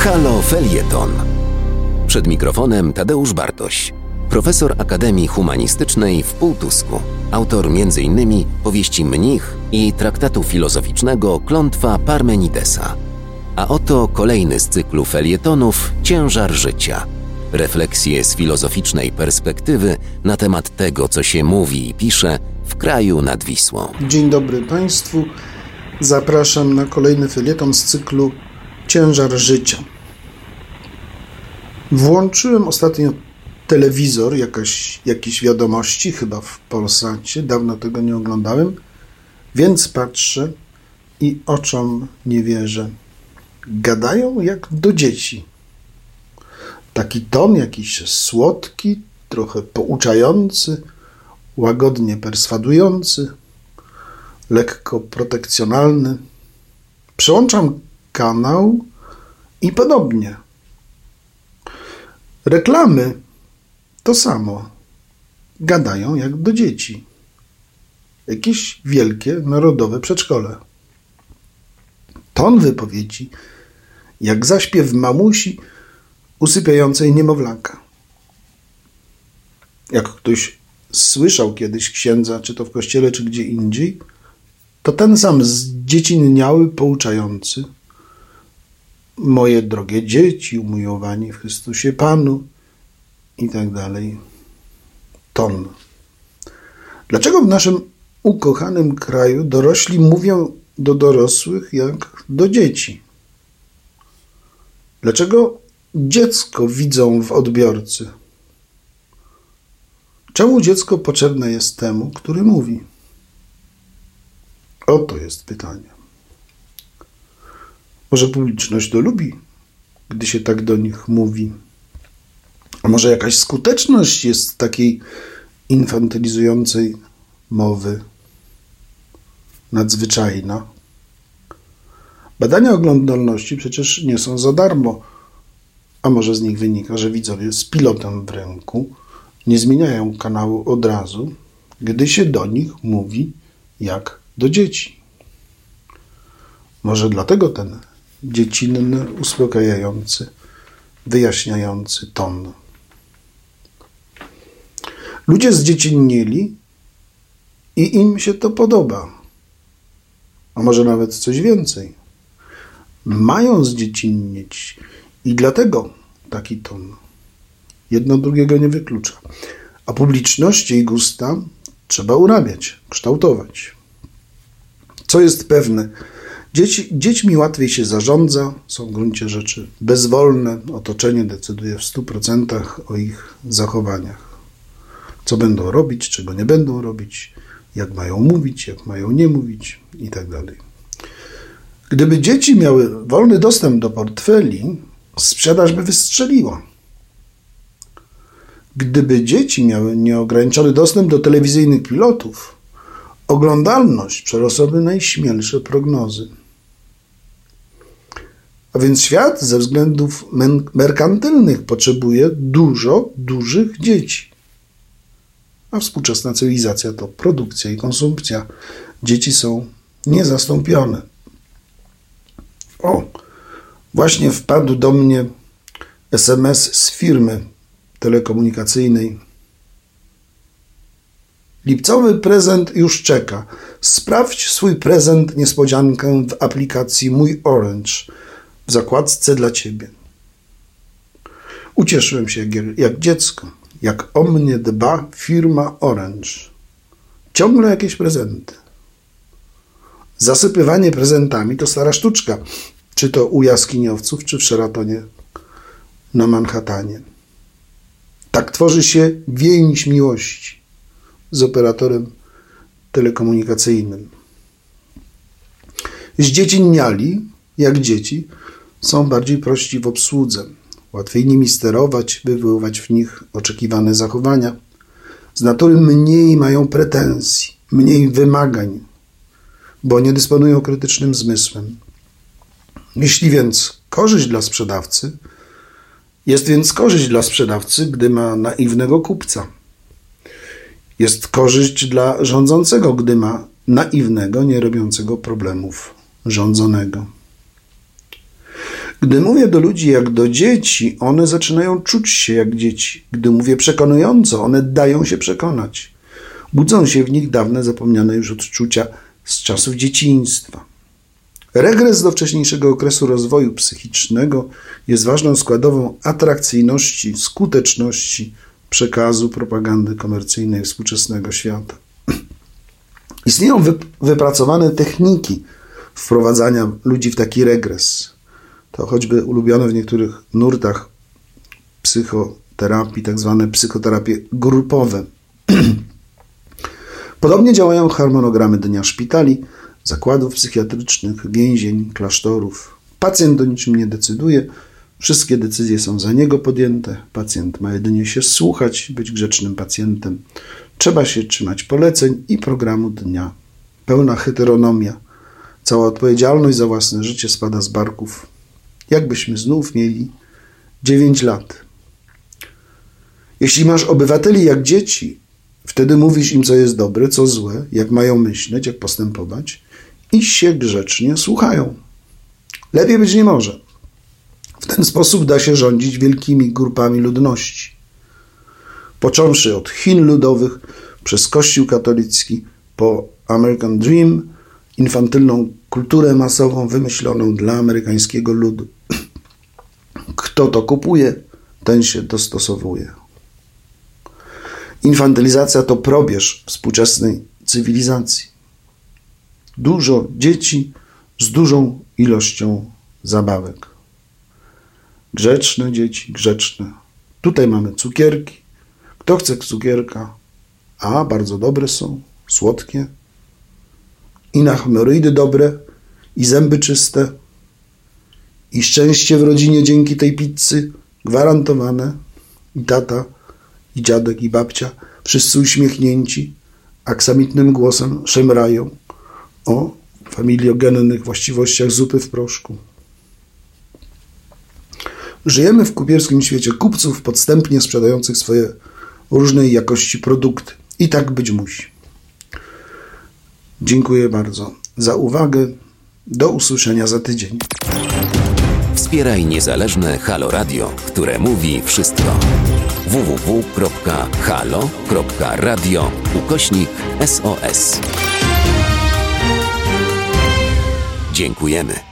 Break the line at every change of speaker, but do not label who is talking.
Halo Felieton. Przed mikrofonem Tadeusz Bartoś, profesor Akademii Humanistycznej w Półtusku, autor m.in. powieści Mnich i traktatu filozoficznego Klątwa Parmenidesa. A oto kolejny z cyklu felietonów Ciężar życia. Refleksje z filozoficznej perspektywy na temat tego, co się mówi i pisze w kraju nad Wisłą.
Dzień dobry Państwu. Zapraszam na kolejny felieton z cyklu Ciężar życia. Włączyłem ostatnio telewizor, jakaś, jakieś wiadomości, chyba w Polsacie, dawno tego nie oglądałem, więc patrzę i oczom nie wierzę. Gadają jak do dzieci. Taki ton jakiś słodki, trochę pouczający, łagodnie perswadujący, lekko protekcjonalny. Przełączam kanał i podobnie. Reklamy to samo. Gadają jak do dzieci. Jakieś wielkie narodowe przedszkole. Ton wypowiedzi jak zaśpiew mamusi usypiającej niemowlaka. Jak ktoś słyszał kiedyś księdza, czy to w kościele, czy gdzie indziej, to ten sam zdziecinniały, pouczający – moje drogie dzieci, umiłowani w Chrystusie Panu i tak dalej. Ton. Dlaczego w naszym ukochanym kraju dorośli mówią do dorosłych jak do dzieci? Dlaczego dziecko widzą w odbiorcy? Czemu dziecko potrzebne jest temu, który mówi? Oto jest pytanie. Może publiczność to lubi, gdy się tak do nich mówi. A może jakaś skuteczność jest takiej infantylizującej mowy nadzwyczajna? Badania oglądalności przecież nie są za darmo, a może z nich wynika, że widzowie z pilotem w ręku nie zmieniają kanału od razu, gdy się do nich mówi jak do dzieci. Może dlatego ten dziecinny, uspokajający, wyjaśniający ton. Ludzie zdziecinnieli i im się to podoba. A może nawet coś więcej. Mają zdziecinnieć i dlatego taki ton. Jedno drugiego nie wyklucza. A publiczność i gusta trzeba urabiać, kształtować. Co jest pewne, Dzieci, dziećmi łatwiej się zarządza, są w gruncie rzeczy bezwolne, otoczenie decyduje w 100% o ich zachowaniach. Co będą robić, czego nie będą robić, jak mają mówić, jak mają nie mówić itd. Tak Gdyby dzieci miały wolny dostęp do portfeli, sprzedaż by wystrzeliła. Gdyby dzieci miały nieograniczony dostęp do telewizyjnych pilotów, oglądalność przerosłaby najśmielsze prognozy. A więc świat ze względów merkantylnych potrzebuje dużo dużych dzieci. A współczesna cywilizacja to produkcja i konsumpcja. Dzieci są niezastąpione. O, właśnie wpadł do mnie SMS z firmy telekomunikacyjnej. Lipcowy prezent już czeka. Sprawdź swój prezent niespodziankę w aplikacji Mój Orange w zakładce dla ciebie. Ucieszyłem się jak, dziecko, jak o mnie dba firma Orange. Ciągle jakieś prezenty. Zasypywanie prezentami to stara sztuczka, czy to u jaskiniowców, czy w Sheratonie na Manhattanie. Tak tworzy się więź miłości z operatorem telekomunikacyjnym. Zdziecinniali, jak dzieci, są bardziej prości w obsłudze, łatwiej nimi sterować, wywoływać w nich oczekiwane zachowania. Z natury mniej mają pretensji, mniej wymagań, bo nie dysponują krytycznym zmysłem. Jeśli więc korzyść dla sprzedawcy, jest więc korzyść dla sprzedawcy, gdy ma naiwnego kupca. Jest korzyść dla rządzącego, gdy ma naiwnego, nie robiącego problemów rządzonego. Gdy mówię do ludzi jak do dzieci, one zaczynają czuć się jak dzieci. Gdy mówię przekonująco, one dają się przekonać. Budzą się w nich dawne zapomniane już odczucia z czasów dzieciństwa. Regres do wcześniejszego okresu rozwoju psychicznego jest ważną składową atrakcyjności, skuteczności przekazu propagandy komercyjnej współczesnego świata. Istnieją wypracowane techniki wprowadzania ludzi w taki regres. To choćby ulubione w niektórych nurtach psychoterapii, tak zwane psychoterapie grupowe. Podobnie działają harmonogramy dnia szpitali, zakładów psychiatrycznych, więzień, klasztorów. Pacjent o niczym nie decyduje, wszystkie decyzje są za niego podjęte. Pacjent ma jedynie się słuchać, być grzecznym pacjentem. Trzeba się trzymać poleceń i programu dnia. Pełna heteronomia. Cała odpowiedzialność za własne życie spada z barków. Jakbyśmy znów mieli 9 lat. Jeśli masz obywateli jak dzieci, wtedy mówisz im, co jest dobre, co złe, jak mają myśleć, jak postępować i się grzecznie słuchają. Lepiej być nie może. W ten sposób da się rządzić wielkimi grupami ludności. Począwszy od Chin ludowych, przez Kościół katolicki, po American Dream, infantylną kulturę masową wymyśloną dla amerykańskiego ludu. Kto to kupuje, ten się dostosowuje. Infantylizacja to probierz współczesnej cywilizacji. Dużo dzieci z dużą ilością zabawek. Grzeczne dzieci, grzeczne. Tutaj mamy cukierki. Kto chce cukierka? A, bardzo dobre są, słodkie. I na hemoroidy dobre, i zęby czyste, i szczęście w rodzinie dzięki tej pizzy gwarantowane. I tata, i dziadek, i babcia, wszyscy uśmiechnięci, aksamitnym głosem szemrają o familiogennych właściwościach zupy w proszku. Żyjemy w kupierskim świecie kupców podstępnie sprzedających swoje różnej jakości produkty. I tak być musi. Dziękuję bardzo za uwagę. Do usłyszenia za tydzień.
Wspieraj niezależne Halo Radio, które mówi wszystko. www.halo.radio ukośnik SOS. Dziękujemy.